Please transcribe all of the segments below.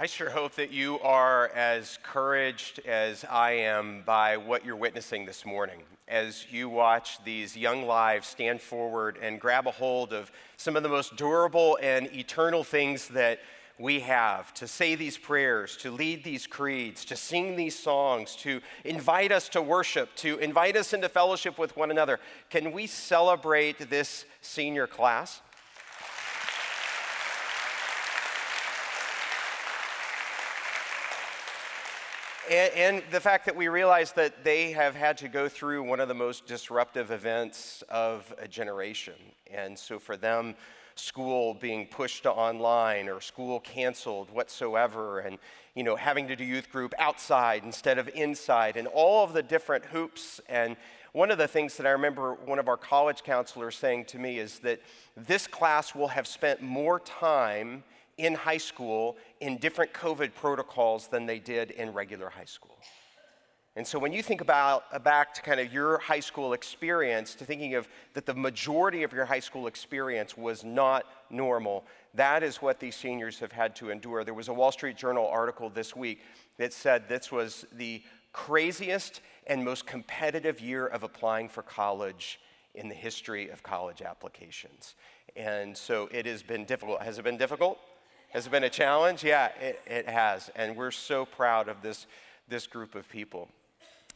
I sure hope that you are as encouraged as I am by what you're witnessing this morning as you watch these young lives stand forward and grab a hold of some of the most durable and eternal things that we have to say these prayers, to lead these creeds, to sing these songs, to invite us to worship, to invite us into fellowship with one another. Can we celebrate this senior class? And, and, the fact that we realize that they have had to go through one of the most disruptive events of a generation. And so for them, school being pushed to online or school canceled whatsoever, and you know, having to do youth group outside instead of inside, and all of the different hoops. And one of the things that I remember one of our college counselors saying to me is that this class will have spent more time in high school in different COVID protocols than they did in regular high school. And so when you think about uh, back to kind of your high school experience, to thinking of that the majority of your high school experience was not normal, that is what these seniors have had to endure. There was a Wall Street Journal article this week that said this was the craziest and most competitive year of applying for college in the history of college applications. And so it has been difficult. Has it been difficult? Has it been a challenge? Yeah, it, it has. And we're so proud of this, this group of people.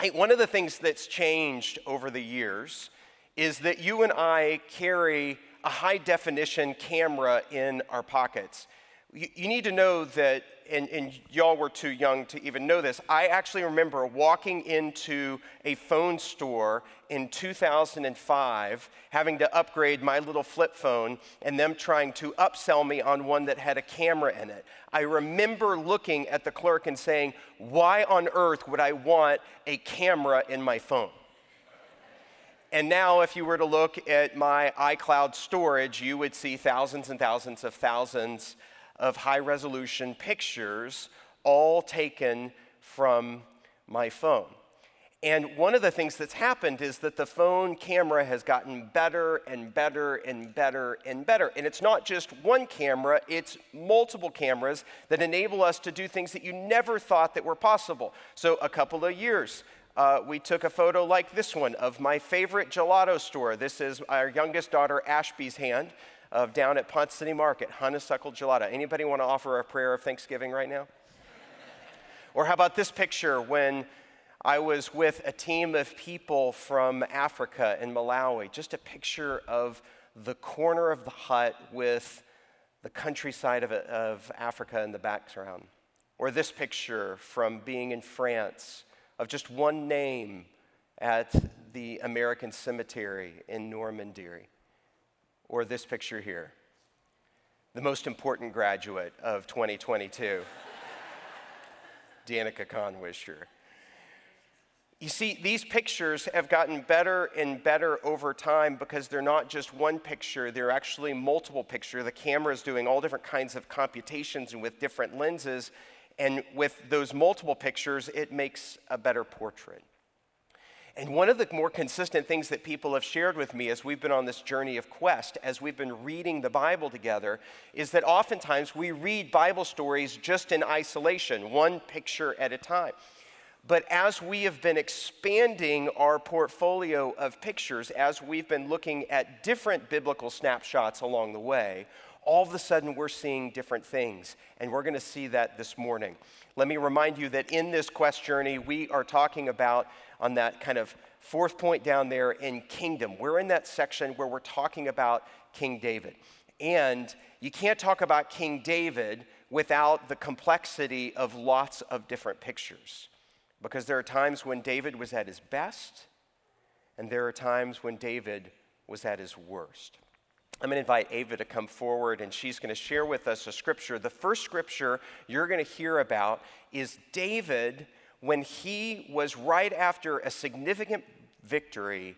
Hey, one of the things that's changed over the years is that you and I carry a high definition camera in our pockets. You, you need to know that and, and y'all were too young to even know this, I actually remember walking into a phone store in 2005, having to upgrade my little flip phone, and them trying to upsell me on one that had a camera in it. I remember looking at the clerk and saying, Why on earth would I want a camera in my phone? And now, if you were to look at my iCloud storage, you would see thousands and thousands of thousands of high resolution pictures, all taken from my phone. And one of the things that's happened is that the phone camera has gotten better and better and better and better. And it's not just one camera, it's multiple cameras that enable us to do things that you never thought that were possible. So, a couple of years, uh, we took a photo like this one of my favorite gelato store. This is our youngest daughter, Ashby's hand of down at Ponce City Market, honeysuckle gelato. Anybody want to offer a prayer of thanksgiving right now? or how about this picture when I was with a team of people from Africa in Malawi, just a picture of the corner of the hut with the countryside of, of Africa in the background. Or this picture from being in France of just one name at the American cemetery in Normandy or this picture here, the most important graduate of 2022, Danica Conwisher. You see, these pictures have gotten better and better over time because they're not just one picture, they're actually multiple pictures. The camera is doing all different kinds of computations and with different lenses. And with those multiple pictures, it makes a better portrait. And one of the more consistent things that people have shared with me as we've been on this journey of quest, as we've been reading the Bible together, is that oftentimes we read Bible stories just in isolation, one picture at a time. But as we have been expanding our portfolio of pictures, as we've been looking at different biblical snapshots along the way, all of a sudden we're seeing different things. And we're going to see that this morning. Let me remind you that in this quest journey, we are talking about on that kind of fourth point down there in kingdom. We're in that section where we're talking about King David. And you can't talk about King David without the complexity of lots of different pictures. Because there are times when David was at his best, and there are times when David was at his worst. I'm going to invite Ava to come forward and she's going to share with us a scripture. The first scripture you're going to hear about is David when he was right after a significant victory,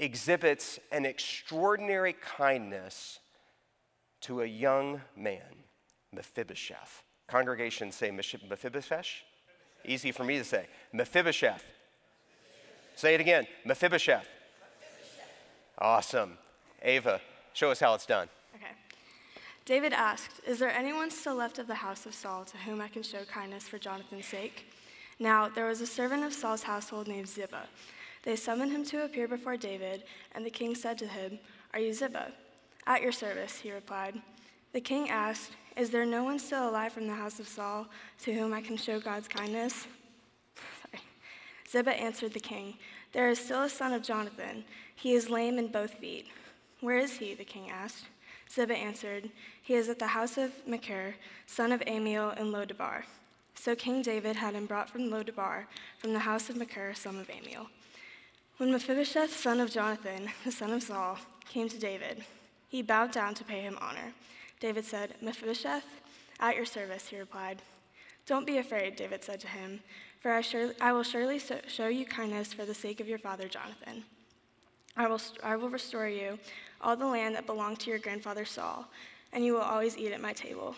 exhibits an extraordinary kindness to a young man, Mephibosheth. Congregation say Mephibosheth? Easy for me to say. Mephibosheth. Say it again. Mephibosheth. Awesome. Ava, show us how it's done. Okay. David asked, Is there anyone still left of the house of Saul to whom I can show kindness for Jonathan's sake? Now, there was a servant of Saul's household named Ziba. They summoned him to appear before David, and the king said to him, Are you Ziba? At your service, he replied. The king asked, Is there no one still alive from the house of Saul to whom I can show God's kindness? Sorry. Ziba answered the king, There is still a son of Jonathan. He is lame in both feet. Where is he? the king asked. Ziba answered, He is at the house of Machir, son of Ammiel in Lo Debar. So King David had him brought from Lo Debar, from the house of Machir, son of Ammiel. When Mephibosheth, son of Jonathan, the son of Saul, came to David, he bowed down to pay him honor. David said, Mephibosheth, at your service, he replied. Don't be afraid, David said to him, for I, I will surely show you kindness for the sake of your father Jonathan. I will, I will restore you all the land that belonged to your grandfather Saul, and you will always eat at my table.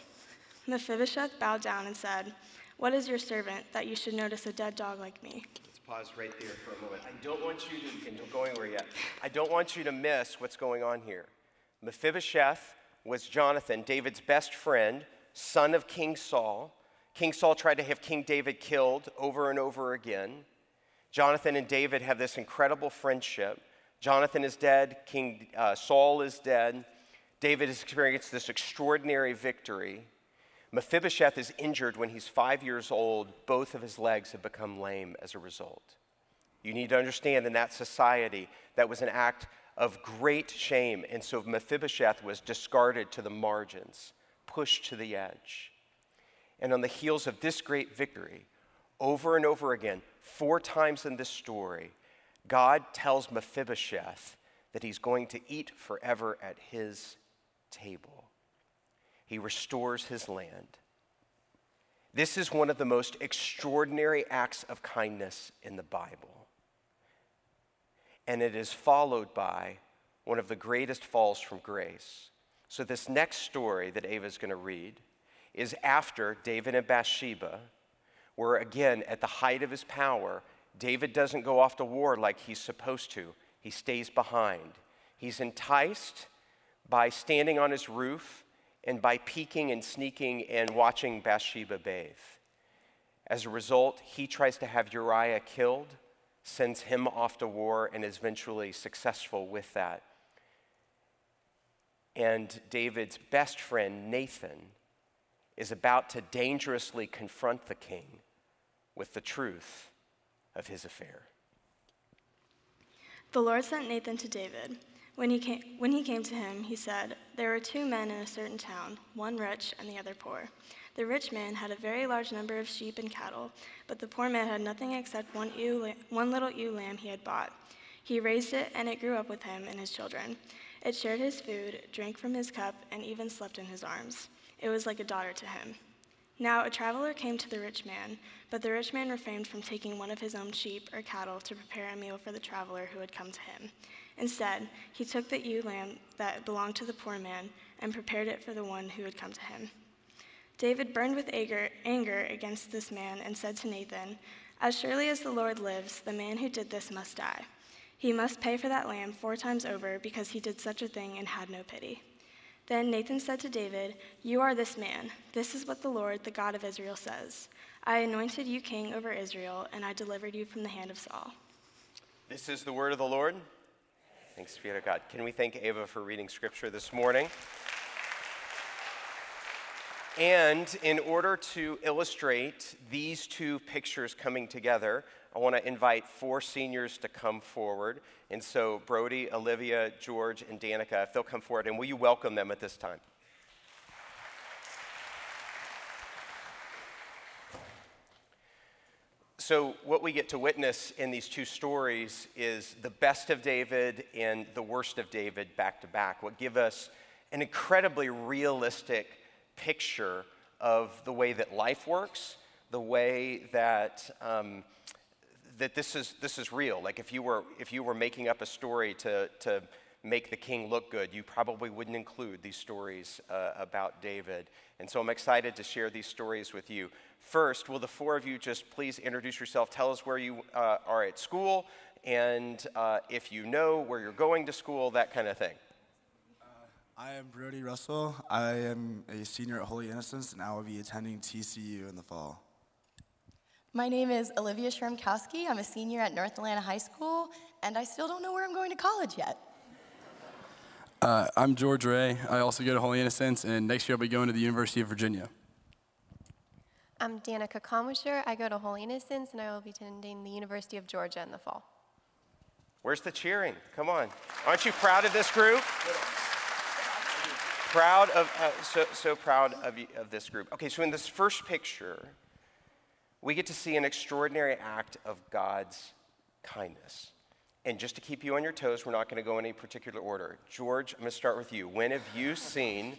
Mephibosheth bowed down and said, What is your servant that you should notice a dead dog like me? Let's pause right there for a moment. I don't want you to, go anywhere yet, I don't want you to miss what's going on here. Mephibosheth was Jonathan, David's best friend, son of King Saul. King Saul tried to have King David killed over and over again. Jonathan and David have this incredible friendship. Jonathan is dead, King uh, Saul is dead. David has experienced this extraordinary victory. Mephibosheth is injured when he's five years old. Both of his legs have become lame as a result. You need to understand in that society, that was an act of great shame. And so Mephibosheth was discarded to the margins, pushed to the edge. And on the heels of this great victory, over and over again, four times in this story, God tells Mephibosheth that he's going to eat forever at his table. He restores his land. This is one of the most extraordinary acts of kindness in the Bible. And it is followed by one of the greatest falls from grace. So, this next story that Ava is going to read is after David and Bathsheba were again at the height of his power David doesn't go off to war like he's supposed to, he stays behind. He's enticed by standing on his roof and by peeking and sneaking and watching Bathsheba bathe. As a result, he tries to have Uriah killed, sends him off to war, and is eventually successful with that. And David's best friend, Nathan, is about to dangerously confront the king with the truth of his affair. The Lord sent Nathan to David. When he, came, when he came to him, he said, There were two men in a certain town, one rich and the other poor. The rich man had a very large number of sheep and cattle, but the poor man had nothing except one, ewe, one little ewe lamb he had bought. He raised it, and it grew up with him and his children. It shared his food, drank from his cup, and even slept in his arms. It was like a daughter to him. Now a traveler came to the rich man, but the rich man refrained from taking one of his own sheep or cattle to prepare a meal for the traveler who had come to him. Instead, he took the ewe lamb that belonged to the poor man and prepared it for the one who had come to him. David burned with anger against this man and said to Nathan, As surely as the Lord lives, the man who did this must die. He must pay for that lamb four times over because he did such a thing and had no pity. Then Nathan said to David, You are this man. This is what the Lord, the God of Israel, says I anointed you king over Israel, and I delivered you from the hand of Saul. This is the word of the Lord. Thanks be to God. Can we thank Ava for reading scripture this morning? And in order to illustrate these two pictures coming together, I want to invite four seniors to come forward. And so, Brody, Olivia, George, and Danica, if they'll come forward, and will you welcome them at this time? So, what we get to witness in these two stories is the best of David and the worst of David back to back. What give us an incredibly realistic picture of the way that life works, the way that um, that this is, this is real. Like if you were, if you were making up a story to, to make the king look good, you probably wouldn't include these stories uh, about David. And so I'm excited to share these stories with you. First, will the four of you just please introduce yourself? Tell us where you uh, are at school and uh, if you know where you're going to school, that kind of thing. Uh, I am Brody Russell. I am a senior at Holy Innocents, and I will be attending TCU in the fall. My name is Olivia Shremkowski. I'm a senior at North Atlanta High School, and I still don't know where I'm going to college yet. Uh, I'm George Ray. I also go to Holy Innocents, and next year I'll be going to the University of Virginia. I'm Danica Comwisher. I go to Holy Innocents, and I will be attending the University of Georgia in the fall. Where's the cheering? Come on. Aren't you proud of this group? Proud of, uh, so, so proud of, y- of this group. Okay, so in this first picture, we get to see an extraordinary act of God's kindness. And just to keep you on your toes, we're not going to go in any particular order. George, I'm going to start with you. When have you seen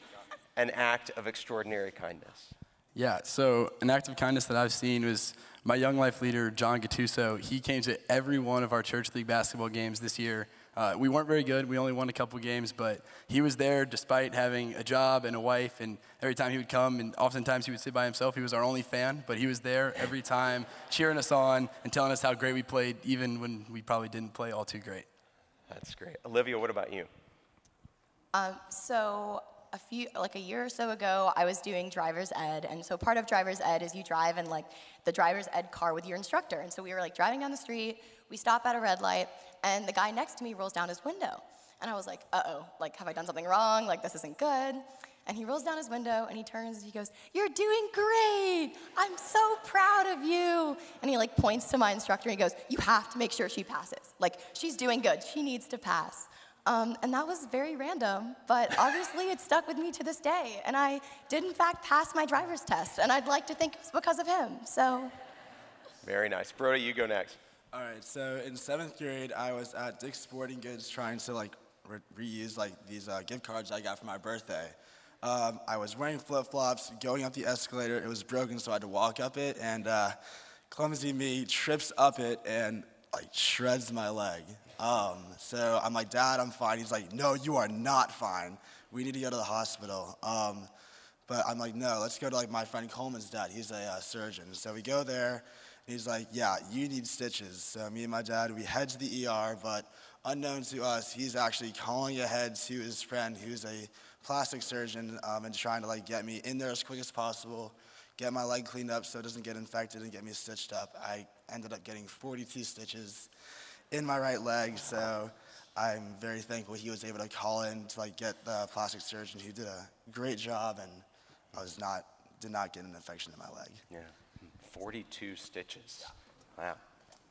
an act of extraordinary kindness? Yeah, so an act of kindness that I've seen was my young life leader, John Gattuso. He came to every one of our church league basketball games this year. Uh, we weren't very good. We only won a couple games, but he was there despite having a job and a wife. And every time he would come, and oftentimes he would sit by himself. He was our only fan, but he was there every time, cheering us on and telling us how great we played, even when we probably didn't play all too great. That's great. Olivia, what about you? Um, so a few, like a year or so ago, I was doing driver's ed, and so part of driver's ed is you drive in like the driver's ed car with your instructor. And so we were like driving down the street, we stop at a red light, and the guy next to me rolls down his window, and I was like, uh-oh, like have I done something wrong? Like this isn't good. And he rolls down his window and he turns and he goes, You're doing great. I'm so proud of you. And he like points to my instructor and he goes, You have to make sure she passes. Like she's doing good. She needs to pass. Um, and that was very random, but obviously it stuck with me to this day. And I did, in fact, pass my driver's test, and I'd like to think it was because of him. So, Very nice. Brody, you go next. All right, so in seventh grade, I was at Dick's Sporting Goods trying to like re- reuse like these uh, gift cards I got for my birthday. Um, I was wearing flip flops, going up the escalator. It was broken, so I had to walk up it, and uh, clumsy me trips up it and like shreds my leg. Um, so I'm like, Dad, I'm fine. He's like, No, you are not fine. We need to go to the hospital. Um, but I'm like, no, let's go to like my friend Coleman's dad. He's a uh, surgeon. So we go there, he's like, yeah, you need stitches. So me and my dad, we head to the ER, but unknown to us, he's actually calling ahead to his friend who's a plastic surgeon um, and trying to like get me in there as quick as possible, get my leg cleaned up so it doesn't get infected and get me stitched up. I ended up getting 42 stitches in my right leg, so I'm very thankful he was able to call in to like get the plastic surgeon who did a great job and I was not did not get an infection in my leg. Yeah. 42 stitches. Wow.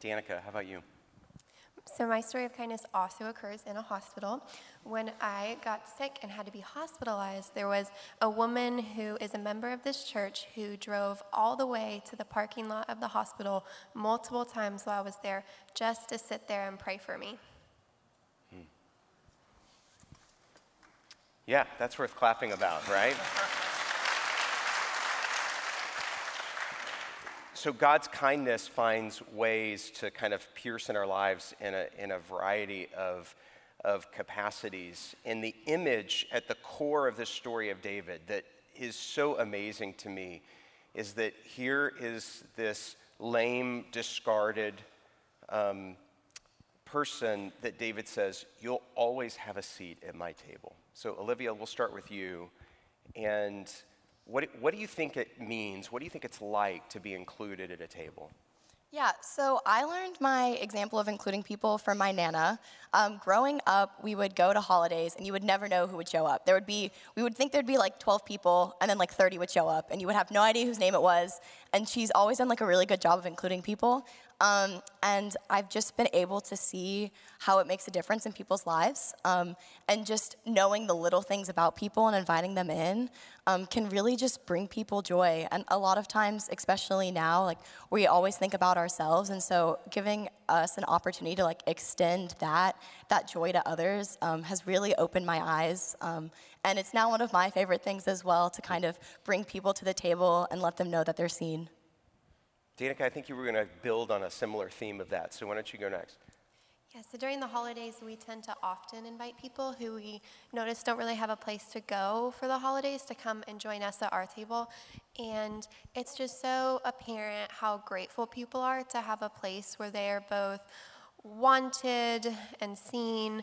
Danica, how about you? So, my story of kindness also occurs in a hospital. When I got sick and had to be hospitalized, there was a woman who is a member of this church who drove all the way to the parking lot of the hospital multiple times while I was there just to sit there and pray for me. Hmm. Yeah, that's worth clapping about, right? so God's kindness finds ways to kind of pierce in our lives in a, in a variety of, of capacities. And the image at the core of this story of David that is so amazing to me is that here is this lame, discarded um, person that David says, You'll always have a seat at my table. So, Olivia, we'll start with you. And what, what do you think it means? What do you think it's like to be included at a table? yeah, so I learned my example of including people from my Nana. Um, growing up, we would go to holidays and you would never know who would show up. There would be, we would think there'd be like 12 people and then like 30 would show up and you would have no idea whose name it was. And she's always done like a really good job of including people. Um, and I've just been able to see how it makes a difference in people's lives. Um, and just knowing the little things about people and inviting them in um, can really just bring people joy. And a lot of times, especially now, like we always think about ourselves. And so giving us an opportunity to like extend that, that joy to others um, has really opened my eyes. Um, and it's now one of my favorite things as well to kind of bring people to the table and let them know that they're seen. Danica, I think you were going to build on a similar theme of that. So, why don't you go next? Yeah, so during the holidays, we tend to often invite people who we notice don't really have a place to go for the holidays to come and join us at our table. And it's just so apparent how grateful people are to have a place where they are both wanted and seen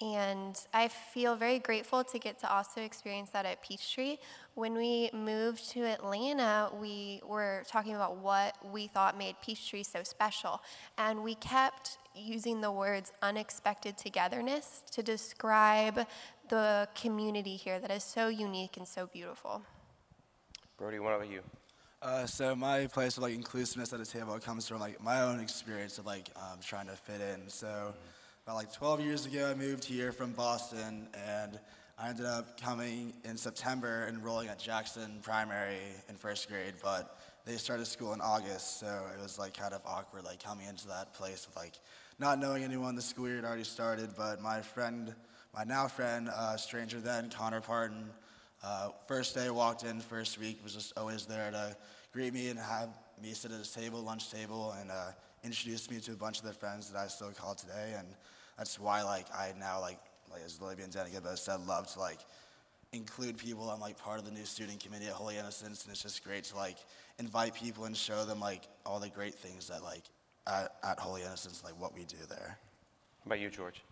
And I feel very grateful to get to also experience that at Peachtree. When we moved to Atlanta, we were talking about what we thought made Peachtree so special. And we kept using the words unexpected togetherness to describe the community here that is so unique and so beautiful. Brody, what about you? Uh, so my place of like inclusiveness at the table comes from like my own experience of like um, trying to fit in. So about like 12 years ago, I moved here from Boston, and I ended up coming in September enrolling at Jackson Primary in first grade, but they started school in August, so it was like kind of awkward like coming into that place with like not knowing anyone. The school year had already started, but my friend, my now friend, uh, stranger then, Connor Parton, uh, first day walked in, first week was just always there to greet me and have me sit at his table, lunch table, and uh, introduced me to a bunch of their friends that I still call today. And that's why like I now like like as Libby and Danica both said, love to like include people. I'm like part of the new student committee at Holy Innocents, and it's just great to like invite people and show them like all the great things that like at, at Holy Innocents, like what we do there. How about you, George?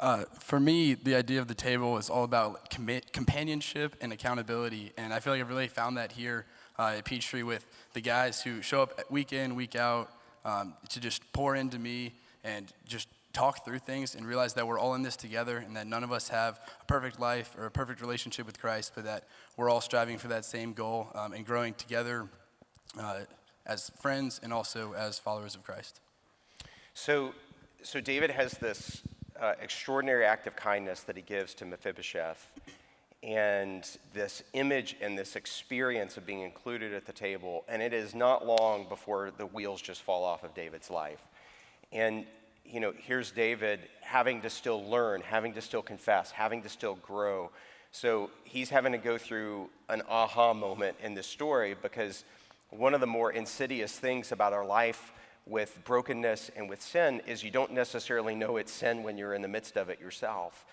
Uh, for me, the idea of the table is all about com- companionship and accountability, and I feel like I've really found that here uh, at Peachtree with the guys who show up week in, week out um, to just pour into me and just talk through things and realize that we're all in this together and that none of us have a perfect life or a perfect relationship with Christ, but that we're all striving for that same goal um, and growing together uh, as friends and also as followers of Christ. So, so David has this uh, extraordinary act of kindness that he gives to Mephibosheth, and this image and this experience of being included at the table. And it is not long before the wheels just fall off of David's life. And you know, here's David having to still learn, having to still confess, having to still grow. So he's having to go through an aha moment in this story because one of the more insidious things about our life with brokenness and with sin is you don't necessarily know it's sin when you're in the midst of it yourself.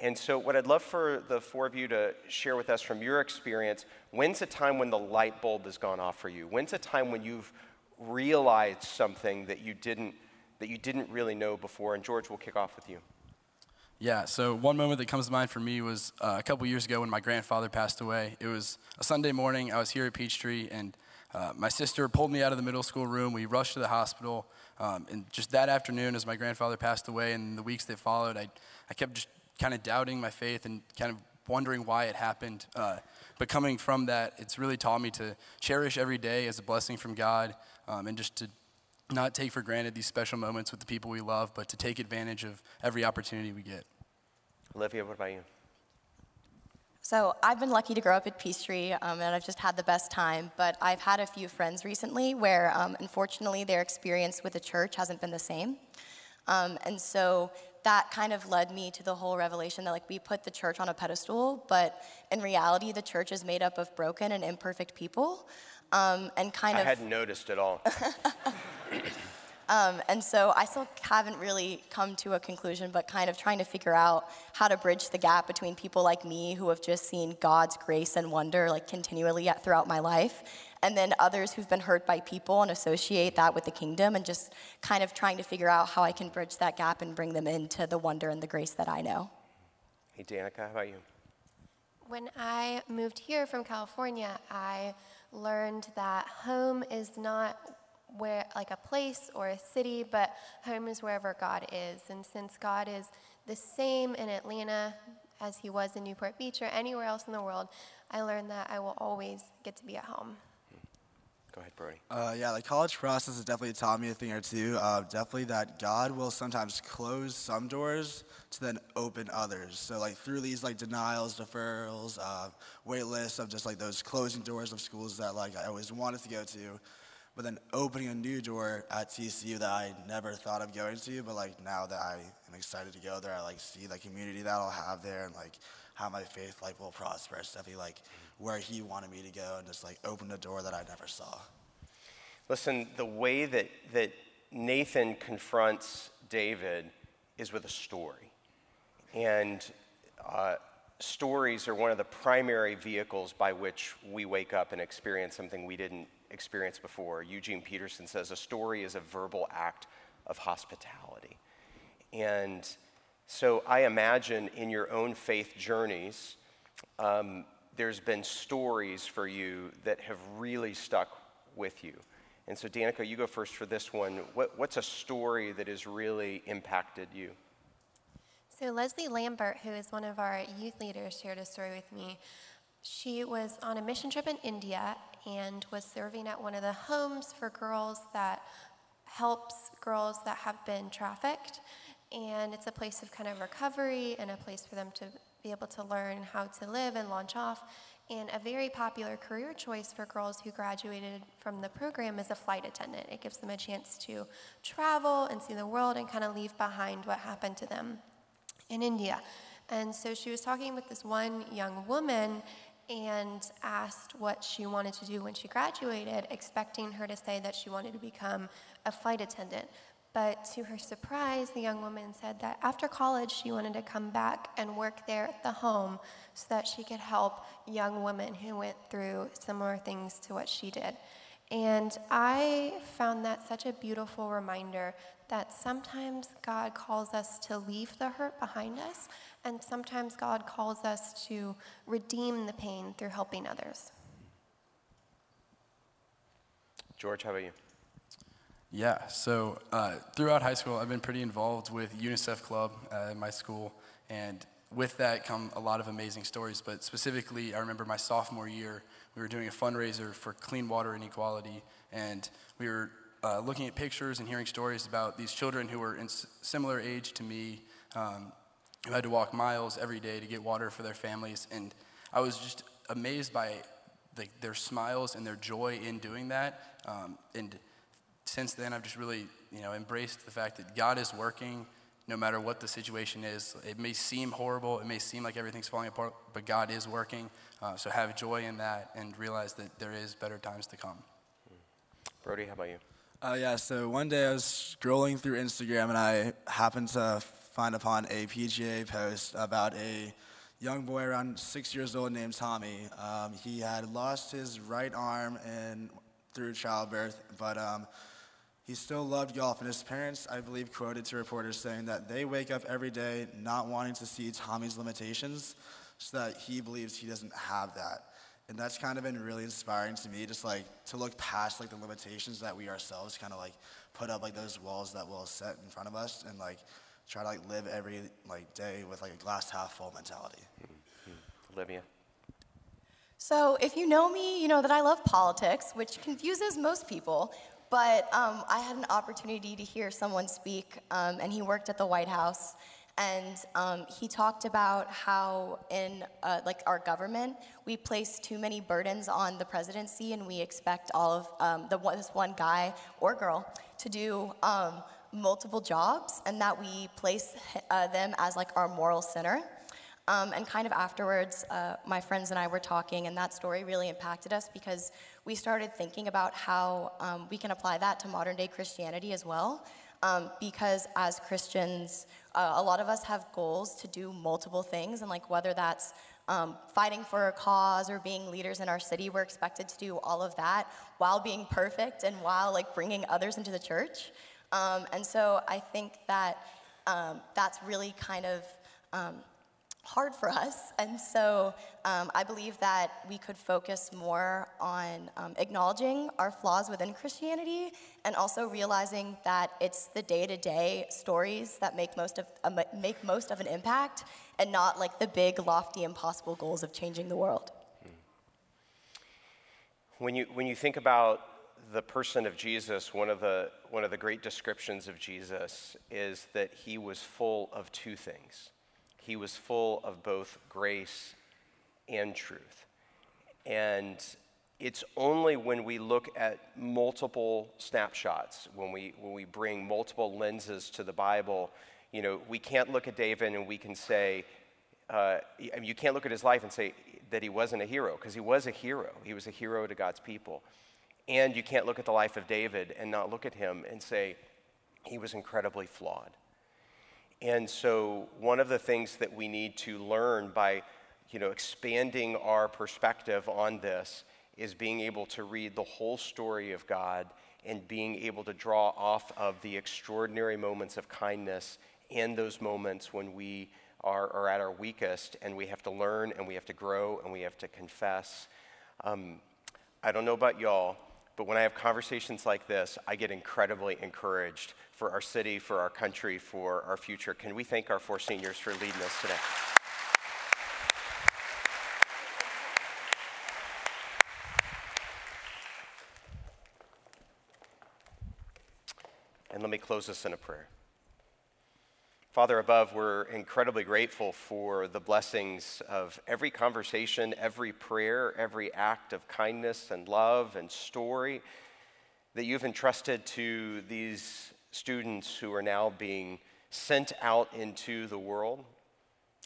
And so, what I'd love for the four of you to share with us from your experience when's a time when the light bulb has gone off for you? When's a time when you've realized something that you didn't, that you didn't really know before? And, George, we'll kick off with you. Yeah, so one moment that comes to mind for me was uh, a couple years ago when my grandfather passed away. It was a Sunday morning. I was here at Peachtree, and uh, my sister pulled me out of the middle school room. We rushed to the hospital. Um, and just that afternoon, as my grandfather passed away, and the weeks that followed, I, I kept just kind of doubting my faith and kind of wondering why it happened. Uh, but coming from that, it's really taught me to cherish every day as a blessing from God um, and just to not take for granted these special moments with the people we love, but to take advantage of every opportunity we get. Olivia, what about you? So I've been lucky to grow up at Peachtree, um, and I've just had the best time. But I've had a few friends recently where, um, unfortunately, their experience with the church hasn't been the same. Um, and so that kind of led me to the whole revelation that like we put the church on a pedestal, but in reality, the church is made up of broken and imperfect people. Um, and kind I of hadn't noticed at all. Um, and so I still haven't really come to a conclusion, but kind of trying to figure out how to bridge the gap between people like me who have just seen God's grace and wonder like continually throughout my life, and then others who've been hurt by people and associate that with the kingdom, and just kind of trying to figure out how I can bridge that gap and bring them into the wonder and the grace that I know. Hey, Danica, how about you? When I moved here from California, I learned that home is not where like a place or a city, but home is wherever God is. And since God is the same in Atlanta as he was in Newport Beach or anywhere else in the world, I learned that I will always get to be at home. Go ahead, Brody. Uh, yeah, the college process has definitely taught me a thing or two. Uh, definitely that God will sometimes close some doors to then open others. So like through these like denials, deferrals, uh, wait lists of just like those closing doors of schools that like I always wanted to go to, but then opening a new door at TCU that I never thought of going to, but like now that I am excited to go there, I like see the community that I'll have there and like how my faith like will prosper. It's definitely like where He wanted me to go and just like open a door that I never saw. Listen, the way that, that Nathan confronts David is with a story. And uh, stories are one of the primary vehicles by which we wake up and experience something we didn't experience before. Eugene Peterson says a story is a verbal act of hospitality. And So I imagine in your own faith journeys, um, there's been stories for you that have really stuck with you. And so, Danica, you go first for this one. What, what's a story that has really impacted you? So, Leslie Lambert, who is one of our youth leaders, shared a story with me. She was on a mission trip in India and was serving at one of the homes for girls that helps girls that have been trafficked. And it's a place of kind of recovery and a place for them to be able to learn how to live and launch off. And a very popular career choice for girls who graduated from the program is a flight attendant. It gives them a chance to travel and see the world and kind of leave behind what happened to them in India. And so she was talking with this one young woman and asked what she wanted to do when she graduated, expecting her to say that she wanted to become a flight attendant. But to her surprise, the young woman said that after college, she wanted to come back and work there at the home so that she could help young women who went through similar things to what she did. And I found that such a beautiful reminder that sometimes God calls us to leave the hurt behind us, and sometimes God calls us to redeem the pain through helping others. George, how about you? Yeah, so uh, throughout high school, I've been pretty involved with UNICEF Club uh, in my school, and with that come a lot of amazing stories. But specifically, I remember my sophomore year, we were doing a fundraiser for clean water inequality, and we were uh, looking at pictures and hearing stories about these children who were in s- similar age to me, um, who had to walk miles every day to get water for their families. And I was just amazed by the, their smiles and their joy in doing that. Um, and since then, I've just really, you know, embraced the fact that God is working no matter what the situation is. It may seem horrible, it may seem like everything's falling apart, but God is working. Uh, so have joy in that and realize that there is better times to come. Brody, how about you? Uh, yeah, so one day I was scrolling through Instagram and I happened to find upon a PGA post about a young boy around six years old named Tommy. Um, he had lost his right arm in, through childbirth, but um, he still loved golf. And his parents, I believe, quoted to reporters saying that they wake up every day not wanting to see Tommy's limitations so that he believes he doesn't have that and that's kind of been really inspiring to me just like to look past like the limitations that we ourselves kind of like put up like those walls that we'll set in front of us and like try to like live every like day with like a glass half full mentality hmm. Olivia? So, if you know me, you know that I love politics, which confuses most people. But um, I had an opportunity to hear someone speak, um, and he worked at the White House. And um, he talked about how in uh, like our government, we place too many burdens on the presidency, and we expect all of um, the this one guy or girl to do um, multiple jobs, and that we place uh, them as like our moral center. Um, and kind of afterwards, uh, my friends and I were talking, and that story really impacted us because we started thinking about how um, we can apply that to modern day Christianity as well. Um, because as Christians, uh, a lot of us have goals to do multiple things, and like whether that's um, fighting for a cause or being leaders in our city, we're expected to do all of that while being perfect and while like bringing others into the church. Um, and so I think that um, that's really kind of um, hard for us. And so um, I believe that we could focus more on um, acknowledging our flaws within Christianity and also realizing that it's the day to day stories that make most, of, uh, make most of an impact and not like the big, lofty, impossible goals of changing the world. When you, when you think about the person of Jesus, one of, the, one of the great descriptions of Jesus is that he was full of two things. He was full of both grace and truth. And it's only when we look at multiple snapshots, when we, when we bring multiple lenses to the Bible, you know, we can't look at David and we can say, uh, I mean, you can't look at his life and say that he wasn't a hero, because he was a hero. He was a hero to God's people. And you can't look at the life of David and not look at him and say he was incredibly flawed. And so, one of the things that we need to learn by, you know, expanding our perspective on this is being able to read the whole story of God and being able to draw off of the extraordinary moments of kindness in those moments when we are, are at our weakest and we have to learn and we have to grow and we have to confess. Um, I don't know about y'all, but when I have conversations like this, I get incredibly encouraged for our city, for our country, for our future. Can we thank our four seniors for leading us today? And let me close this in a prayer. Father above, we're incredibly grateful for the blessings of every conversation, every prayer, every act of kindness and love and story that you've entrusted to these students who are now being sent out into the world,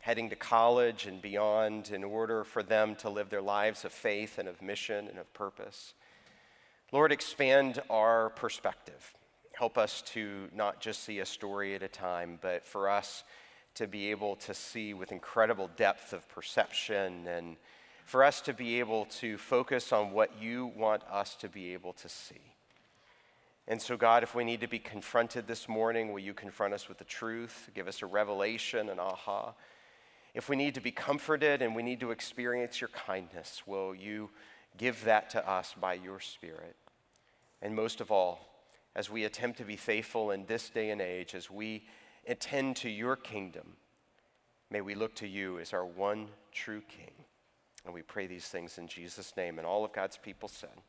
heading to college and beyond in order for them to live their lives of faith and of mission and of purpose. Lord, expand our perspective help us to not just see a story at a time, but for us to be able to see with incredible depth of perception and for us to be able to focus on what you want us to be able to see. And so, God, if we need to be confronted this morning, will you confront us with the truth? Give us a revelation, an aha. If we need to be comforted and we need to experience your kindness, will you give that to us by your Spirit? And most of all, as we attempt to be faithful in this day and age, as we attend to your kingdom, may we look to you as our one true King. And we pray these things in Jesus' name. And all of God's people said,